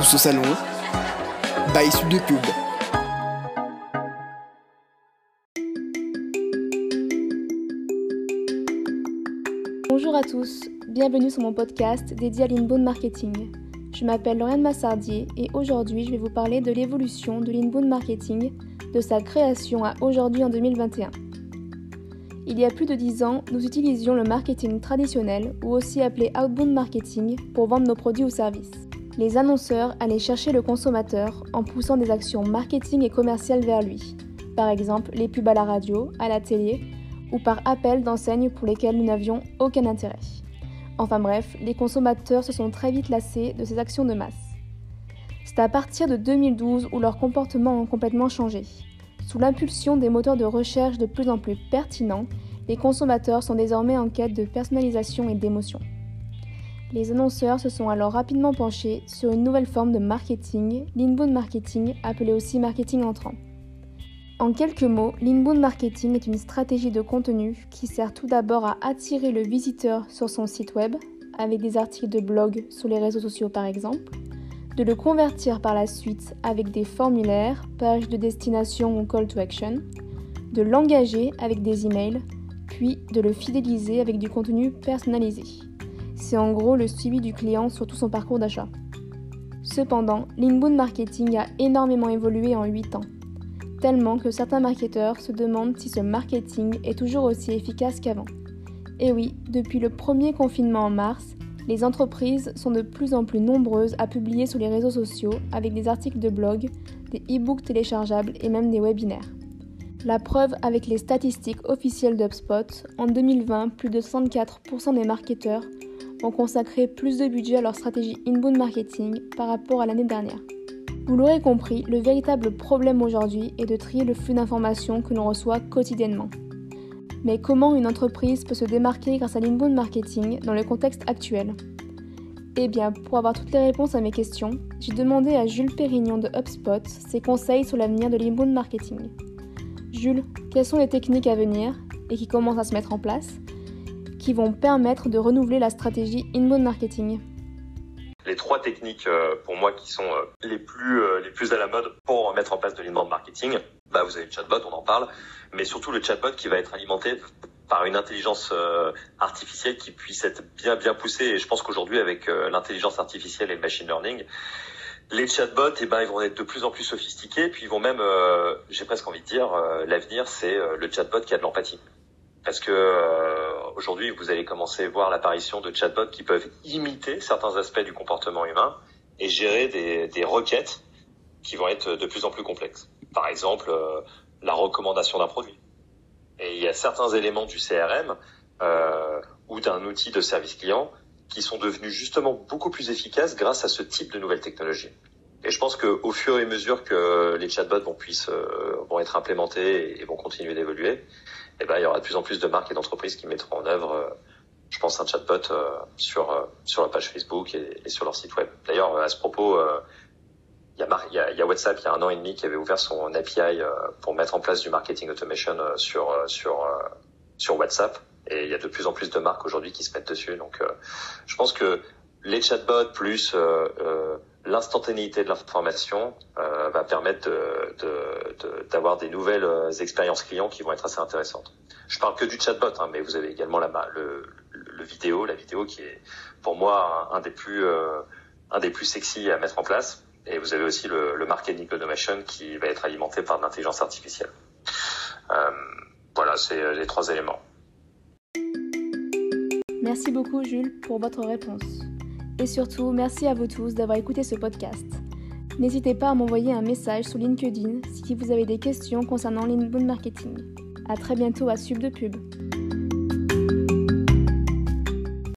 Tous au salon. De Pub. Bonjour à tous, bienvenue sur mon podcast dédié à l'inbound marketing. Je m'appelle Lauriane Massardier et aujourd'hui je vais vous parler de l'évolution de l'inbound marketing, de sa création à aujourd'hui en 2021. Il y a plus de 10 ans, nous utilisions le marketing traditionnel, ou aussi appelé outbound marketing, pour vendre nos produits ou services. Les annonceurs allaient chercher le consommateur en poussant des actions marketing et commerciales vers lui. Par exemple, les pubs à la radio, à la télé, ou par appel d'enseignes pour lesquelles nous n'avions aucun intérêt. Enfin bref, les consommateurs se sont très vite lassés de ces actions de masse. C'est à partir de 2012 où leurs comportements ont complètement changé. Sous l'impulsion des moteurs de recherche de plus en plus pertinents, les consommateurs sont désormais en quête de personnalisation et d'émotion. Les annonceurs se sont alors rapidement penchés sur une nouvelle forme de marketing, l'inbound marketing, appelé aussi marketing entrant. En quelques mots, l'inbound marketing est une stratégie de contenu qui sert tout d'abord à attirer le visiteur sur son site web, avec des articles de blog sur les réseaux sociaux par exemple, de le convertir par la suite avec des formulaires, pages de destination ou call to action, de l'engager avec des emails, puis de le fidéliser avec du contenu personnalisé. C'est en gros le suivi du client sur tout son parcours d'achat. Cependant, l'inbound marketing a énormément évolué en 8 ans, tellement que certains marketeurs se demandent si ce marketing est toujours aussi efficace qu'avant. Et oui, depuis le premier confinement en mars, les entreprises sont de plus en plus nombreuses à publier sur les réseaux sociaux avec des articles de blog, des e-books téléchargeables et même des webinaires. La preuve avec les statistiques officielles d'UpSpot, en 2020, plus de 64% des marketeurs ont consacré plus de budget à leur stratégie inbound marketing par rapport à l'année dernière. Vous l'aurez compris, le véritable problème aujourd'hui est de trier le flux d'informations que l'on reçoit quotidiennement. Mais comment une entreprise peut se démarquer grâce à l'inbound marketing dans le contexte actuel? Eh bien, pour avoir toutes les réponses à mes questions, j'ai demandé à Jules Pérignon de HubSpot ses conseils sur l'avenir de l'inbound marketing. Jules, quelles sont les techniques à venir et qui commencent à se mettre en place? Qui vont permettre de renouveler la stratégie inbound marketing les trois techniques euh, pour moi qui sont euh, les plus euh, les plus à la mode pour mettre en place de l'inbound marketing, bah vous avez le chatbot, on en parle, mais surtout le chatbot qui va être alimenté par une intelligence artificielle qui puisse être bien bien poussée. Et je pense qu'aujourd'hui avec l'intelligence artificielle et le machine learning, les chatbots, eh ben, ils vont être de plus en plus sophistiqués, puis ils vont même, j'ai presque envie de dire, l'avenir, c'est le chatbot qui a de l'empathie. Parce que aujourd'hui, vous allez commencer à voir l'apparition de chatbots qui peuvent imiter certains aspects du comportement humain et gérer des, requêtes qui vont être de plus en plus complexes. Par exemple, euh, la recommandation d'un produit. Et il y a certains éléments du CRM euh, ou d'un outil de service client qui sont devenus justement beaucoup plus efficaces grâce à ce type de nouvelles technologies. Et je pense qu'au fur et à mesure que les chatbots vont, puissent, euh, vont être implémentés et vont continuer d'évoluer, eh ben, il y aura de plus en plus de marques et d'entreprises qui mettront en œuvre, euh, je pense, un chatbot euh, sur euh, sur la page Facebook et, sur leur site web. D'ailleurs, à ce propos, il y, a, il, WhatsApp il y a un an et demi qui avait ouvert son API pour mettre en place du marketing automation sur sur sur WhatsApp. Et il y a de plus en plus de marques aujourd'hui qui se mettent dessus. Donc, je pense que les chatbots plus l'instantanéité de l'information euh, va permettre d'avoir de, de, des nouvelles euh, expériences clients qui vont être assez intéressantes. Je parle que du chatbot, hein, mais vous avez également la, le, vidéo, la vidéo qui est pour moi un, des plus euh, un des plus sexy à mettre en place. Et vous avez aussi le, marketing automation qui va être alimenté par l'intelligence artificielle. Voilà, c'est les trois éléments. Merci beaucoup Jules pour votre réponse. Et surtout, merci à vous tous d'avoir écouté ce podcast. N'hésitez pas à m'envoyer un message sur LinkedIn si vous avez des questions concernant l'inbound marketing. À très bientôt à Sub de Pub.